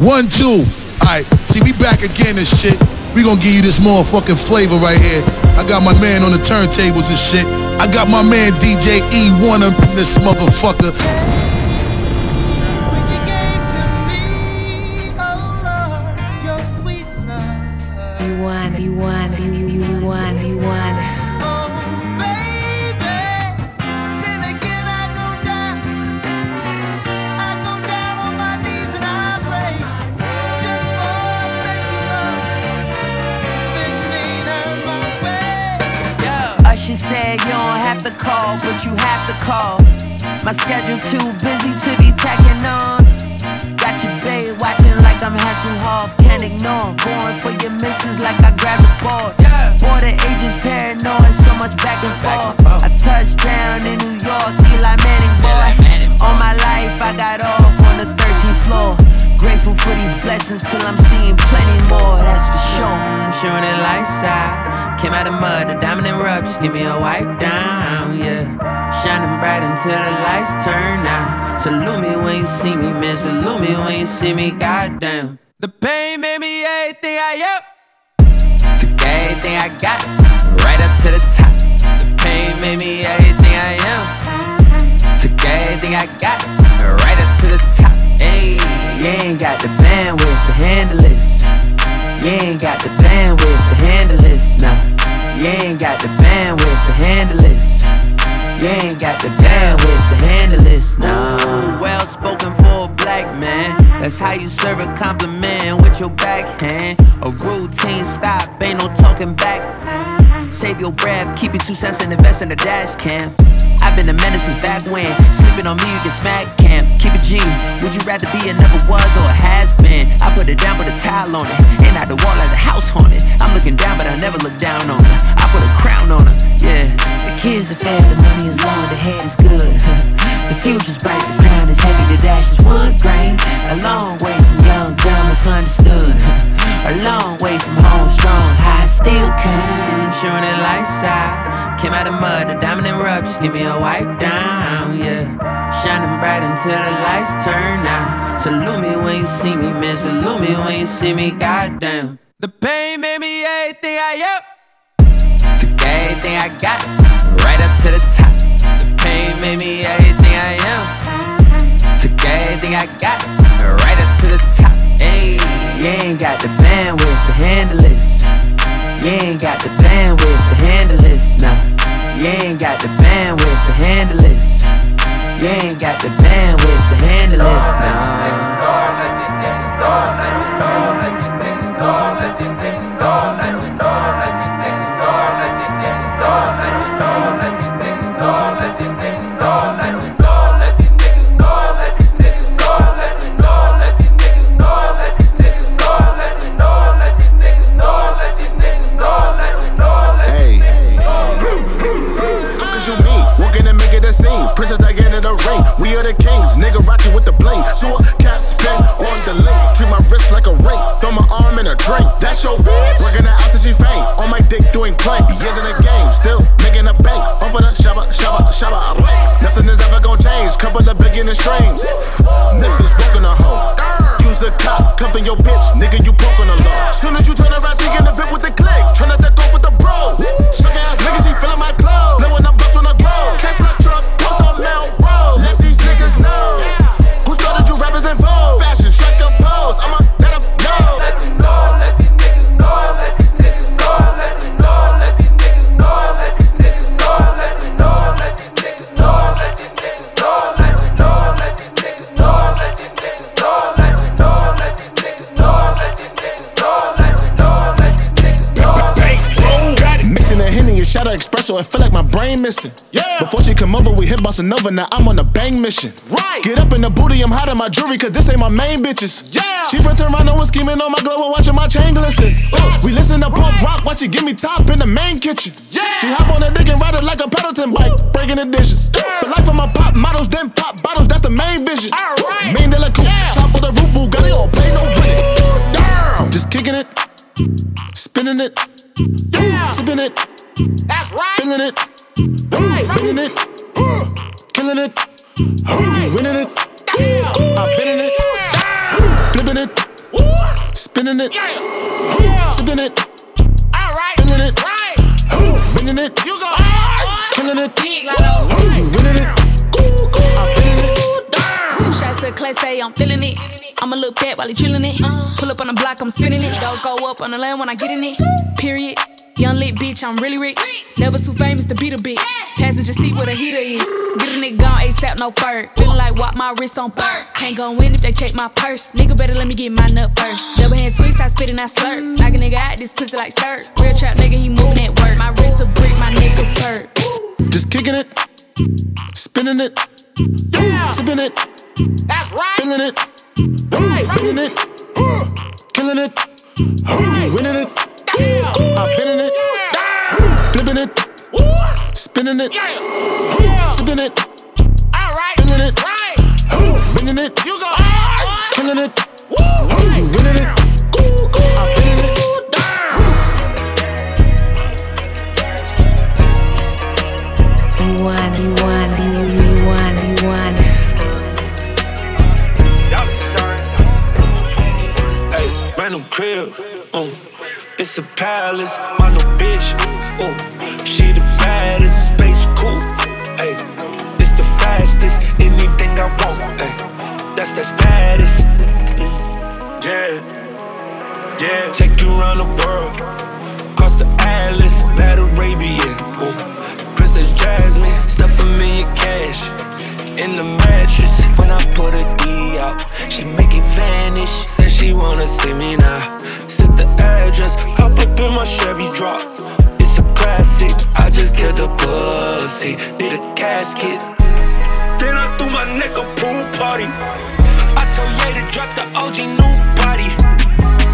One, two. Alright, see, we back again and shit. We gonna give you this motherfucking flavor right here. I got my man on the turntables and shit. I got my man DJ E1 up in this motherfucker. Have to call, but you have to call. My schedule too busy to be tacking on. Got your babe watching like I'm Hasselhoff, can't ignore. Going for your misses like I grabbed the ball. Boy, the agents paranoid, so much back and forth. I touched down in New York, Eli Manning boy. All my life, I got off on the 13th floor. Grateful for these blessings till I'm seeing plenty more, that's for sure. Showing it lights out. Came out of mud, the diamond and rub, just give me a wipe down, yeah. Shining bright until the lights turn out. Salute me when you see me, man. Salute me when you see me, goddamn. The pain made me everything I am. Took everything I got, right up to the top. The pain made me everything I am. Took everything I got, right up to the top. Hey, you ain't got the bandwidth to handle this. You ain't got the bandwidth to handle this. Nah, you ain't got the bandwidth to handle this. You ain't got the bandwidth to handle this. No, well spoken for a black man. That's how you serve a compliment with your backhand. A routine stop, ain't no talking back. Save your breath, keep your two cents and invest in the dash cam. I've been a menace since back when. Sleeping on me, you get smack cam. Keep it G. Would you rather be a never was or a has been? I put it down, put a tile on it. And out the wall like the house haunted. I'm looking down, but I never look down on her. I put a crown on her, yeah. The kids are fed, the money is long, the head is good. the future's bright, the crown is heavy, the dash is wood grain. A long way from young, dumb, misunderstood. a long way from home, strong, high, still can. Showing it lights out. Came out of mud, the diamond and rub, just give me a wipe down, yeah. Shining bright until the lights turn out. Salute me when you see me, man. Salute me when you see me, goddamn. The pain made me everything I am. Everything I got, right up to the top. The pain made me everything I am. Took everything I got, right up to the top. Hey, you ain't got the bandwidth to handle this. You ain't got the bandwidth to handle this. Nah, you ain't got the bandwidth to handle this. You ain't got the shot of espresso, I feel like my brain missing. Yeah. Before she come over, we hit Bossa Nova. Now I'm on a bang mission. Right. Get up in the booty, I'm hot in my jewelry, cause this ain't my main bitches. Yeah. She from Toronto and scheming on my glow and watching my chain glisten. Uh, we listen to punk rock while she give me top in the main kitchen. Yeah. She hop on that dick and ride it like a Peloton bike, breaking the dishes. The life of my pop models, then pop bottles, that's the main vision. All right. Main de la coupe, top of the roof, Bugatti, don't pay no rent. Damn. Just kicking it, spinning it, sipping it. That's right. Feeling it, feeling it, killing it, winning it. I've been in it, flipping it, Spinning it, Yeah. sipping it, All right. feeling it, Right. bringing it, You go hard. killing it, Big Lotto. winning it. I'm feeling it. Two shots to class A, I'm feeling it. I'ma look back while he drilling it. Pull up on the block, I'm spinning it. Dogs go up on the land when I get in it. Period. Young lit bitch, I'm really rich. Never too famous to beat a bitch. Passenger seat where the heater is. Get a nigga gone ASAP, no fur. Feeling like what my wrist on fur. Can't go win if they check my purse. Nigga better let me get my nut first. Double hand twist, I spit and I slurp. Like a nigga out, this pussy like sir. Real trap nigga, he moving at work. My wrist a brick, my neck a perk. Just kicking it, spinning it, yeah. sipping it, That's right. feeling it, bringing it, killing it, winning it. I'm feeling it, flipping it, spinning it, sipping it, All right. feeling it, Right. bringing it, You killing it, winning it. Party. I told Ye to drop the OG new body.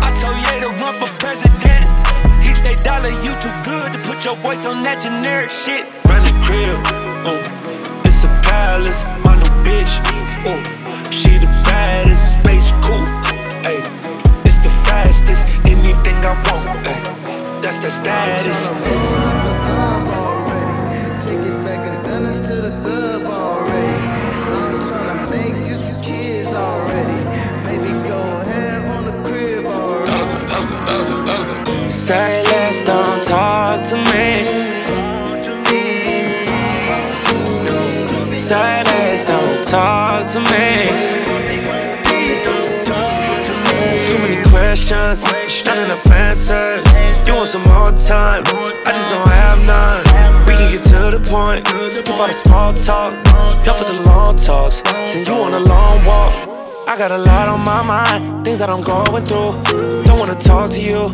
I told Ye to run for president. He say, Dollar, you too good to put your voice on that generic shit. Run the crib, uh, it's a palace. My new bitch, uh, she the baddest. Space cool, ayy, it's the fastest. Anything I want, ayy, that's the status. Say less, don't talk to me. Say less, don't talk to me. Too many questions, not enough answers. You want some more time? I just don't have none. We can get to the point, skip all the small talk. Done for the long talks, send you on a long walk. I got a lot on my mind, things that I'm going through. Don't wanna talk to you,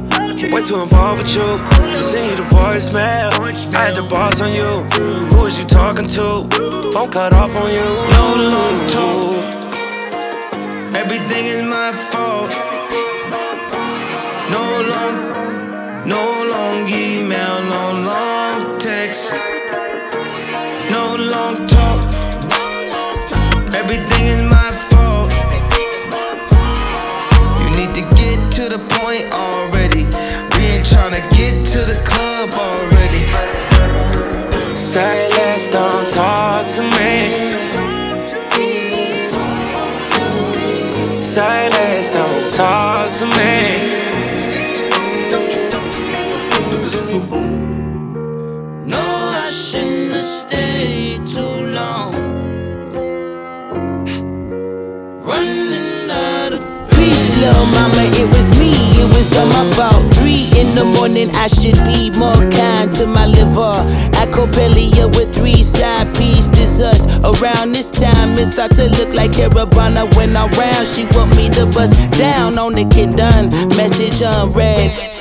way too involved with you. To send you the voicemail, I had the boss on you. Who is you talking to? Phone cut off on you. No long talk. Everything is my fault. No long, no the point already. We ain't tryna get to the club already. Less, don't talk to me. Less, don't talk to me. No, I shouldn't have stayed too long. Running out of Peace, little mama, it was it was all my fault. Three in the morning, I should be more kind to my liver. Acopelia with three side pieces. us. Around this time, it start to look like Caribana when I'm round. She want me to bust down on the kid done. Message unread.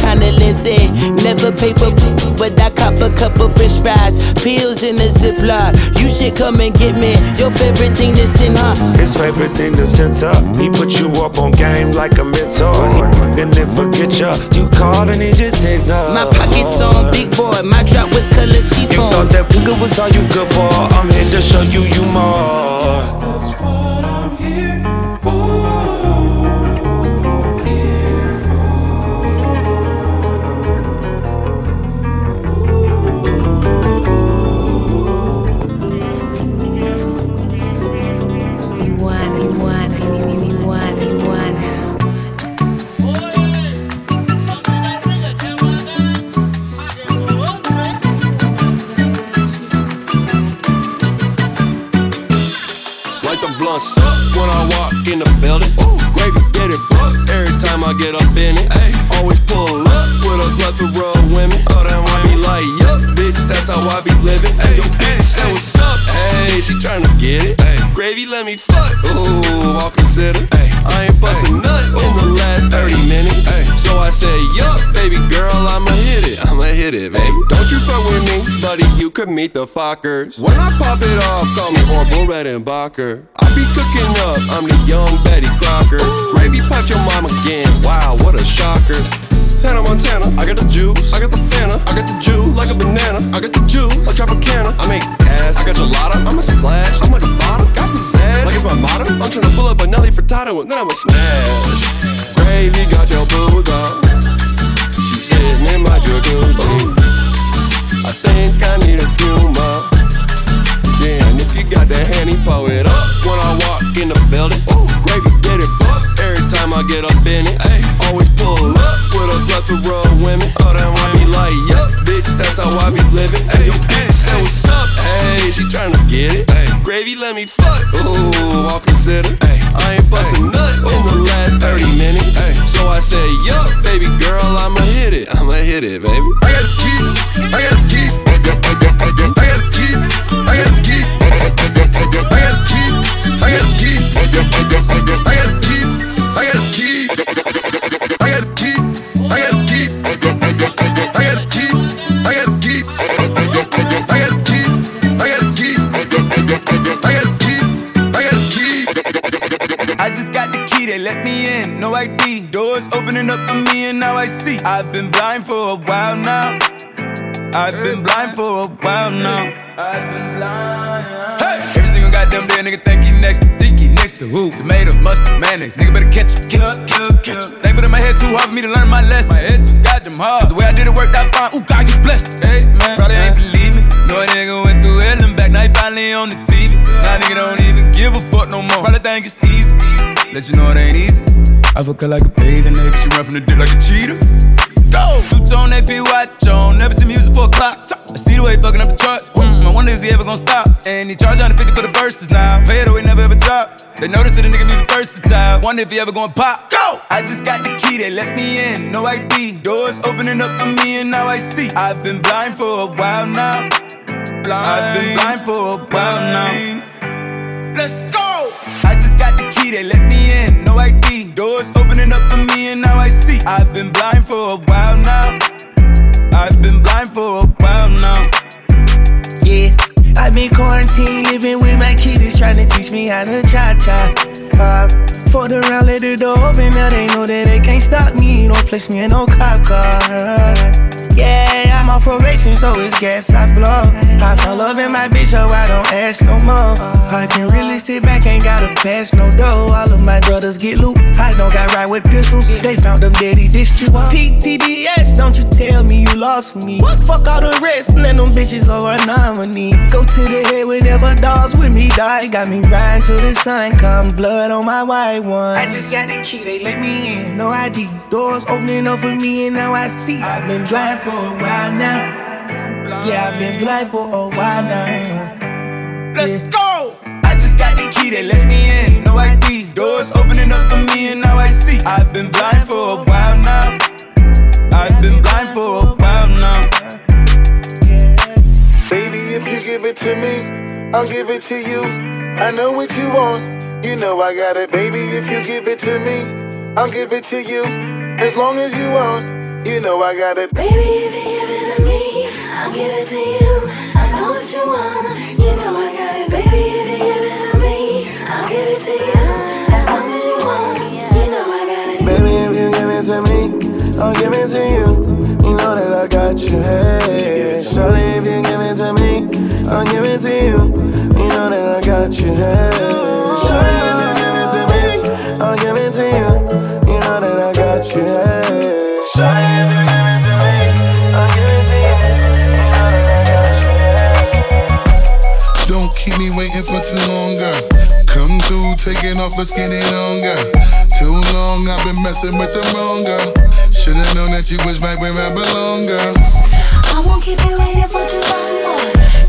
Was kinda lengthy, never paper, but I cop a couple french fries, pills in a ziploc. You should come and get me your favorite thing that's in her. His favorite thing to center. He put you up on game like a mentor. He and then forget ya. You called and he just ignored. My pockets on big boy, my drop was color You seafoam. thought that nigga was all you good for. I'm here to show you you more. You wanna, you wanna, you, gon' suck when I walk in the building. Ooh, gravy get it booked every time I get up in it. Ay, always pull up with a plethora of women. Oh, damn, I be like, yup, bitch, that's how I be living. Hey, yo, bitch, say what's up? Hey, she tryna get it. Gravy, let me fuck. Ooh, I'll consider. Ay, I ain't bustin' nut in the last 30 minutes. Ay, so I said, yup, baby girl, I'ma hit it. I'ma hit it, baby. Don't you fuck with me, buddy, you could meet the fuckers. When I pop it off, call me Orville Redenbacher. I be cooking up, I'm the young Betty Crocker. Gravy pot your mom again, wow, what a shocker. Hannah Montana, I got the juice, I got the Fanta, I got the juice, like a banana, I got the juice, like Tropicana. I make ass, I got gelato, I'm a splash, I'm like a bottle, it's my motto. I'm tryna pull up a Nelly Furtado and then I'ma smash. Gravy got your boo dog, she sitting in my jacuzzi. I think I need a few more. And if you got that handy, pull it up when I walk in the building. Ooh, gravy get it booked every time I get up in it. Ay, always pull up with a plethora of women. Oh, damn, I be like, yup, bitch, that's how I be living. Hey, yo, bitch, say what's up? Hey, she tryna get it. Ay, let me fuck. Ooh, I'll consider. Ay, I ain't bustin' nut in the last 30 minutes. Ay, so I said, yup, baby girl, I'ma hit it. I'ma hit it, baby. I gotta keep, I gotta keep, I gotta keep, I gotta keep, I opening up for me, and now I see. I've been blind for a while now. I've been blind for a while now. I've been blind. Hey! Every single goddamn day, nigga think he next to think he next to who? Tomatoes, mustard, mayonnaise. Nigga better catch him, catch him, catch him, catch him. Thankful that my head too hard for me to learn my lesson. My head too goddamn hard. Cause the way I did it worked out fine. Ooh, God, you blessed. Hey, man. Probably ain't believe me. No nigga went through hell and back. Now he finally on the TV. Now nigga don't even give a fuck no more. Probably think it's easy. Let you know it ain't easy. I fuck her like a bathing nigga. She run from the dick like a cheetah. Go! Two tone AP watch on. Never see music for a clock. I see the way he fucking up the charts. Mm, I wonder is he ever gonna stop? And he charge 150 for the verses now. Pay it away, never ever drop. They notice that the nigga music versatile. Wonder if he ever gonna pop. Go! I just got the key, they let me in. No ID. Doors opening up for me, and now I see. I've been blind for a while now. Blind. I've been blind for a while now. Let's go! They let me in. No ID. Doors opening up for me, and now I see. I've been blind for a while now. I've been blind for a while now. Yeah, I've been quarantined, teach me how to cha cha. Uh, Fucked around, let the door open, now they know that they can't stop me. Don't place me in no cop car. Yeah, I'm on probation, so it's gas I blow. I found love in my bitch, so I don't ask no more. I can really sit back, ain't gotta pass no dough. All of my brothers get loot. I don't got right with pistols. They found them dead, he dissed you. PTDS, don't you tell me you lost me. Fuck all the rest, and them bitches go a nominee. Go to the head whenever dogs with me die. Got me riding till the sun come, blood on my white one. I just got the key, they let me in, no ID. Doors opening up for me, and now I see. I've been blind for a while now. Yeah, I've been blind for a while now. I'll give it to you. I know what you want. You know I got it, baby. If you give it to me, I'll give it to you. As long as you want, you know I got it. Baby, if you give it to me, I'll give it to you. I know what you want, you know I got it. Baby, if you give it to me, I'll give it to you. As long as you want, you know I got it. Baby, if you give it to me, I'll give it to you. You know that I got you, hey. Shorty, if you give it to me, I'll give it to you. You know that I got you, hey. Shorty, if you give it to me, I'll give it to you. You know that I got you, hey. Shorty, if you give it to me, I'll give it to you. You know that I got you, hey. Don't keep me waiting for too long, girl. Come through, taking off, let's get it on, girl. Too long, I've been messing with the wrong girl. Should've known that you was right where I belong, girl. I won't keep you waiting for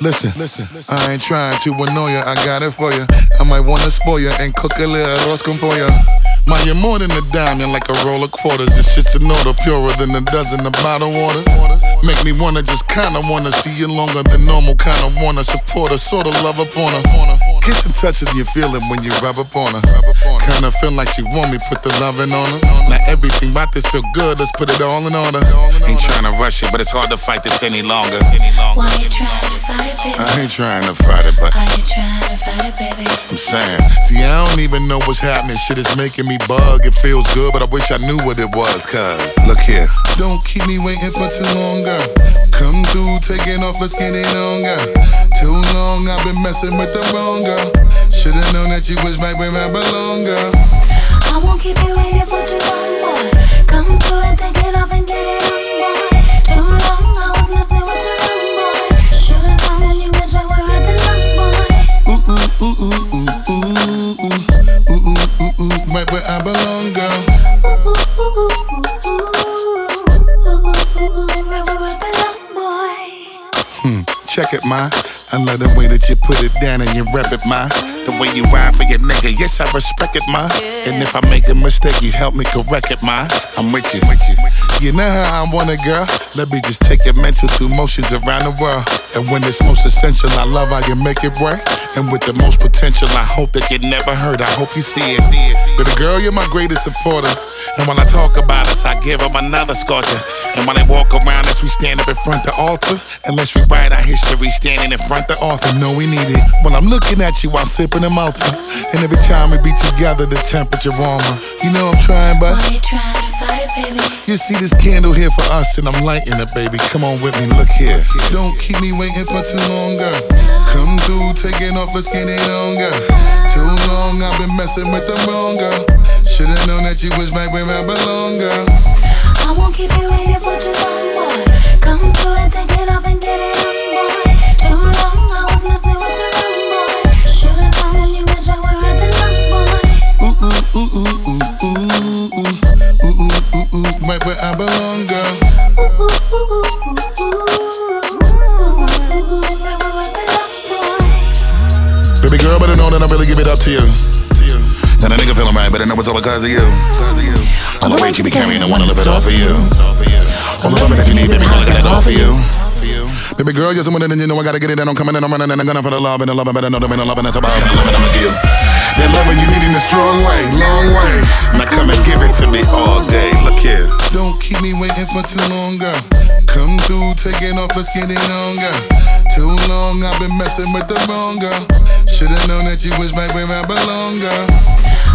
Listen, listen, I ain't trying to annoy ya, I got it for ya. I might wanna spoil ya and cook a little arroz for pollo. Man, you're more than a diamond, like a roll of quarters. This shit's an order, purer than a dozen of bottled waters. Make me wanna just kinda wanna see you longer than normal, kinda wanna support her, sorta love upon her. Kiss and touch is you feel it when you rub up on her. Kinda feel like she want me, put the loving on her. Now everything about this feel good, let's put it all in order. Ain't trying to rush it, but it's hard to fight this any longer. Why you trying to fight it, baby? I ain't trying to fight it, but Are you trying I'm saying, see, I don't even know what's happening. Shit is making me bug. It feels good, but I wish I knew what it was. Cause look here, don't keep me waiting for too long, girl. Come through, taking off, let's get on, girl. Too long, I've been messing with the wrong girl. Should've known that you was right where I belong, girl. I won't keep you waiting for too long, boy. Come through and take it off and get it on, love the way that you put it down and you rep it, ma. The way you ride for your nigga, yes, I respect it, ma. And if I make a mistake, you help me correct it, ma. I'm with you, with you. You know how I want it, girl. Let me just take your mental through motions around the world. And when it's most essential, I love how you make it work. And with the most potential, I hope that you never hurt. I hope you see it. But girl, you're my greatest supporter. And when I talk about us, I give them another scorcher. And when they walk around us, we stand up in front of the altar. Unless we write our history standing in front of the author. No, we need it. When I'm looking at you, I'm sipping a Malta. And every time we be together, the temperature warmer. You know I'm trying, but Why you trying to fight baby? you see this candle here for us, and I'm lighting it, baby. Come on with me, look here. Don't keep me waiting for too long, girl. Come through, taking off, let's get it on, girl. Too long, I've been messing with the wrong girl. Should've known that you was right where I belong, girl. I won't keep you waiting for too long, boy. Come through and take it off and get it on, boy. Too long, I was messing with the wrong boy. Should've known you was right where I belong, boy. Ooh, ooh, ooh, ooh, ooh, ooh, ooh, ooh, ooh, ooh, ooh, right where I belong, girl. Ooh, ooh, ooh, ooh, ooh, ooh, ooh, right where I belong, boy. Baby girl, better know that I really give it up to you. And a nigga feeling right, better know it's all because of you. All the weight you be carrying, I wanna lift it off of you. All the loving that you need, baby girl, I got it all for you. Baby girl, you're someone that you know I gotta get it, and I'm coming and I'm running and I'm gonna for the love and the love, and better know the ain't no loving that's about the loving I'm with you. That loving you need in a strong way, long way. Now come and give it to me all day. Look here. Don't keep me waiting for too long, girl. Come through, taking off, let's get it on, girl. Too long, I've been messing with the wrong girl. Should've known that you was right where I belong, girl.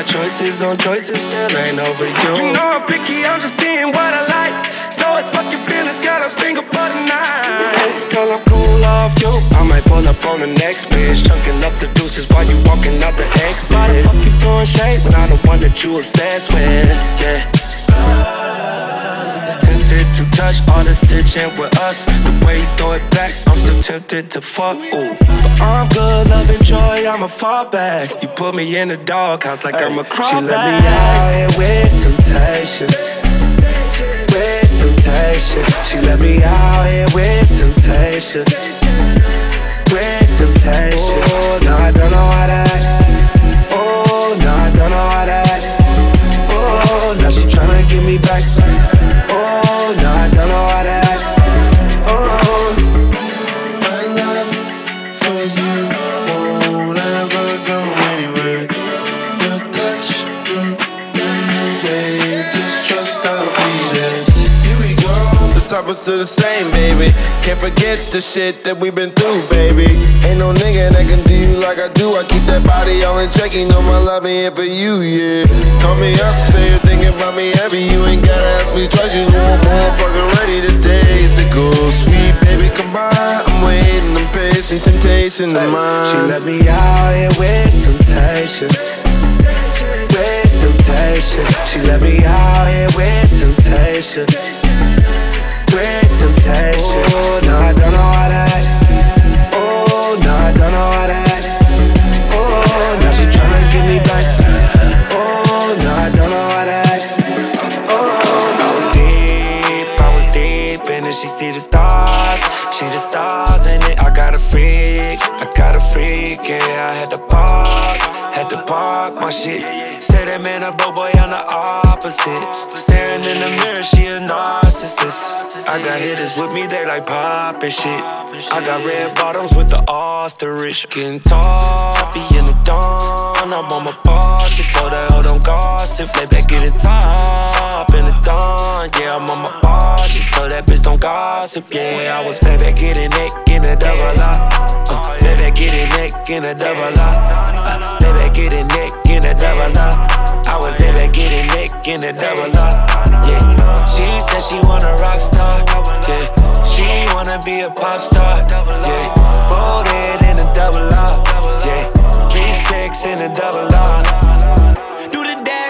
I got choices on choices, still ain't over you. You know I'm picky, I'm just seeing what I like. So it's fuck your feelings, girl, I'm single for the night. Girl, I'm cool off you. I might pull up on the next bitch, chunking up the deuces while you walking out the exit. Why the fuck you throwing shade when I'm the one that you obsessed with? Yeah. Tempted to touch all the stitching with us. The way you throw it back, I'm still tempted to fuck. Ooh. But I'm good, love and joy, I'ma fall back. You put me in the doghouse like I'm a crawl She let me out here with temptation. With temptation. She let me out here with temptation. With temptation. Oh, no, I don't know how to to the same, baby. Can't forget the shit that we've been through, baby. Ain't no nigga that can do you like I do. I keep that body all in check, you know my love ain't here for you, yeah. Call me up, say you're thinking about me heavy. You ain't gotta ask me twice, you want more fucking ready today. Is it go sweet, baby? Come by, I'm waiting, I'm patient, temptation of mine. She let me out here with temptation. With temptation. She let me out here with temptation. Temptation. Oh, no, hitters with me, they like poppin' shit. I got red bottoms with the ostrich. Getting toppy in the dawn. I'm on my bar. She told her, oh, don't gossip. Baby, get it top in the dawn. Yeah, I'm on my bar. She told that bitch, don't gossip. Yeah, I was baby, getting neck in a double up. Uh, baby, getting neck in a double up. Uh, baby, getting neck in a double up. I was baby, getting neck in a double up. Yeah, she said she want a rock star. Yeah, she wanna be a pop star. Yeah, voted in a double up. Yeah, V6 in a double up.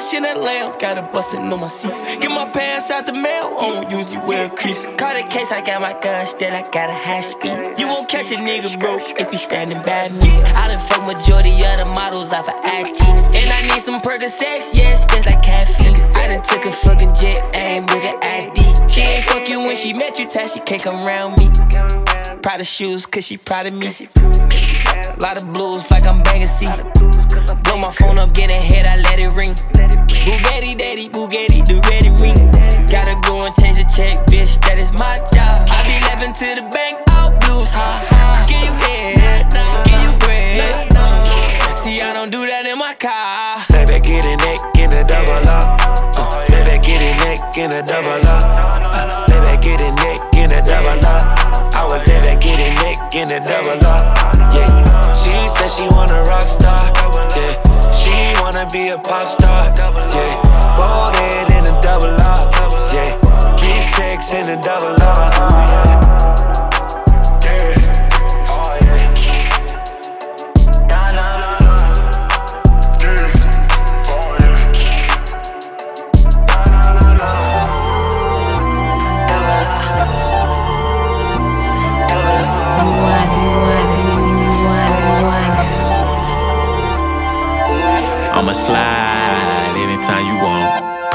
The dash in a lamp, got a bustin' on my seat. Get my pants out the mail, I don't usually wear a crease. Caught a case, I got my gun, still I got a high speed. You won't catch a nigga broke if he standing by me. I done fuck majority of the models off of IG. And I need some Percocets, yes, just like caffeine. I done took a fucking jet, aim with an ID. She ain't fuck you when she met you, tight, she can't come around me. Proud of shoes, cause she proud of me. Lot of blues like I'm banging C. Blow my phone up, get ahead, I let it ring. Bugatti, daddy, Bugatti, the ready ring. Gotta go and change the check, bitch, that is my job. I be laughing to the bank, all blues, ha ha. Give you head, give you bread. See, I don't do that in my car. Baby, get a neck in a double up. Uh, baby, get a neck in a double up. Get a neck in a double up. Yeah, she said she wanna rock star. Yeah, she wanna be a pop star. Yeah, voted in a double up. Yeah, V6 in a double up. I'ma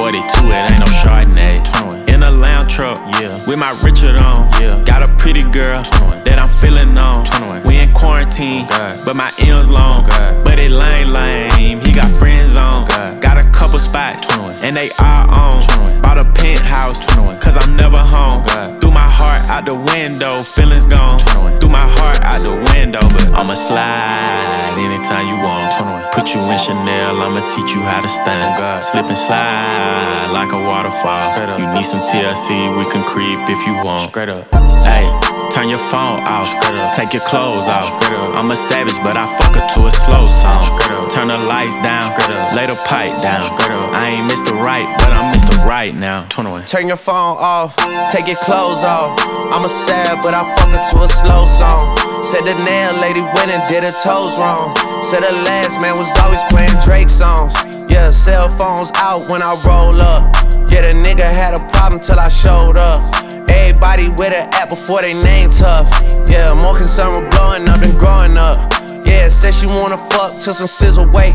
1942, it ain't no Chardonnay. In a lounge truck, yeah. With my Richard on, yeah. Got a pretty girl that I'm feeling on. We in quarantine, but my M's long. But it lame, lame. He got friends on. Got a couple spots, and they all on. Bought a penthouse, cause I'm never home. Out the window, feelings gone. Threw my heart out the window, but I'ma slide anytime you want. Put you in Chanel, I'ma teach you how to stand. Slip and slide like a waterfall. You need some TLC, we can creep if you want. Straight up. Hey, turn your phone off. Take your clothes off. I'm a savage, but I fuck her to a slow song. Turn the lights down. Lay the pipe down. I ain't Mr. Right, but I'm Mr. Right now. 21. Turn your phone off, take your clothes off. I'm a sad, but I fuck her to a slow song. Said the nail lady went and did her toes wrong. Said the last man was always playing Drake songs. Yeah, cell phones out when I roll up. Yeah, the nigga had a problem till I showed up. Everybody with an app before they name tough. Yeah, more concerned with blowing up than growing up. Yeah, said she wanna fuck till some SZA wait.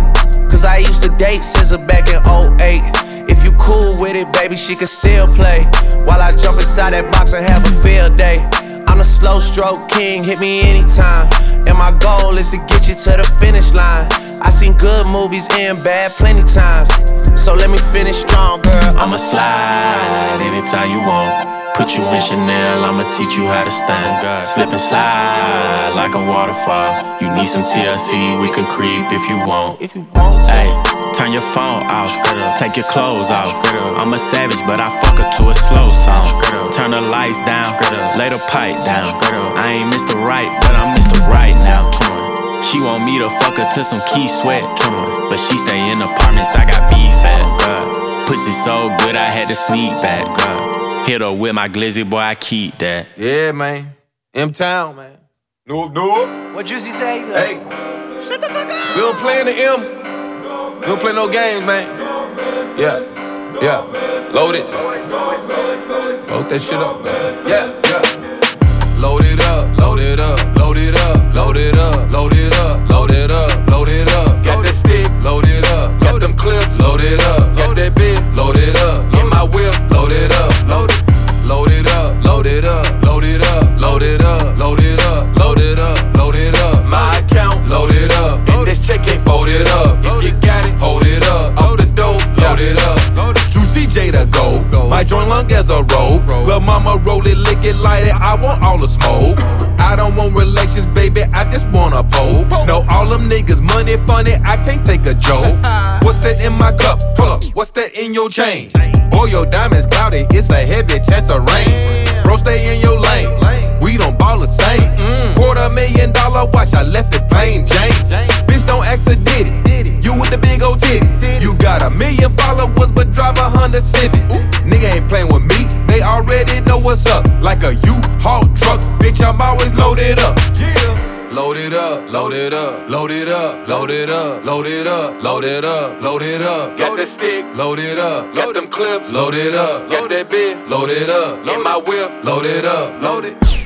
Cause I used to date SZA back in 08. You cool with it, baby, she can still play. While I jump inside that box and have a field day. I'm the slow stroke king, hit me anytime. And my goal is to get you to the finish line. I seen good movies and bad plenty times. So let me finish strong, girl. I'ma slide anytime you want. Put you in Chanel, I'ma teach you how to stand. Slip and slide like a waterfall. You need some TLC, we can creep if you want. If you want. Hey, turn your phone off, take your clothes off. I'm a savage, but I fuck her to a slow song. Turn the lights down, lay the pipe down. I ain't Mr. Right, but I'm Mr. Right now. She want me to fuck her to some Keith Sweat. But she stay in apartments, I got beef at. Pussy so good, I had to sneak back. Girl. Hit her with my glizzy, boy, I keep that. Yeah, man. M Town, man. No, no. What Juicy say? Hey. Shut the fuck up. We don't play in the M. We don't play no games, man. Yeah. Yeah. Load it. Load that shit up, man. Yeah. Yeah. Load it up. Load it up. Load it up. Load it up. Load it up. Load it up. Load it up. Got that stick. Load it up. Got them clips. Load it up. Got that bitch. Load it up. In my whip. Load it up. Load it. Load it up. Load it up. Load it up. Load it up. Load it up. Load it up. Load it up. My account. Load it up. And this check Can't fold it up. In your chain? Boy, your diamonds cloudy. It's a heavy chance of rain. Bro, stay in your lane. We don't ball the same. Mm. Quarter million dollar watch. I left it plain Jane. Bitch, don't ask a ditty. You with the big old titties. You got a million followers, but drive a Honda Civic. Nigga ain't playing with me. They already know what's up. Like a U-Haul truck, bitch, I'm always loaded up. Load it up, load it up, load it up, load it up, load it up, load it up, load it up, Got that stick. load it up, Got them clips. load it up, Got that bitch. load it up, In my whip. load it up, load it.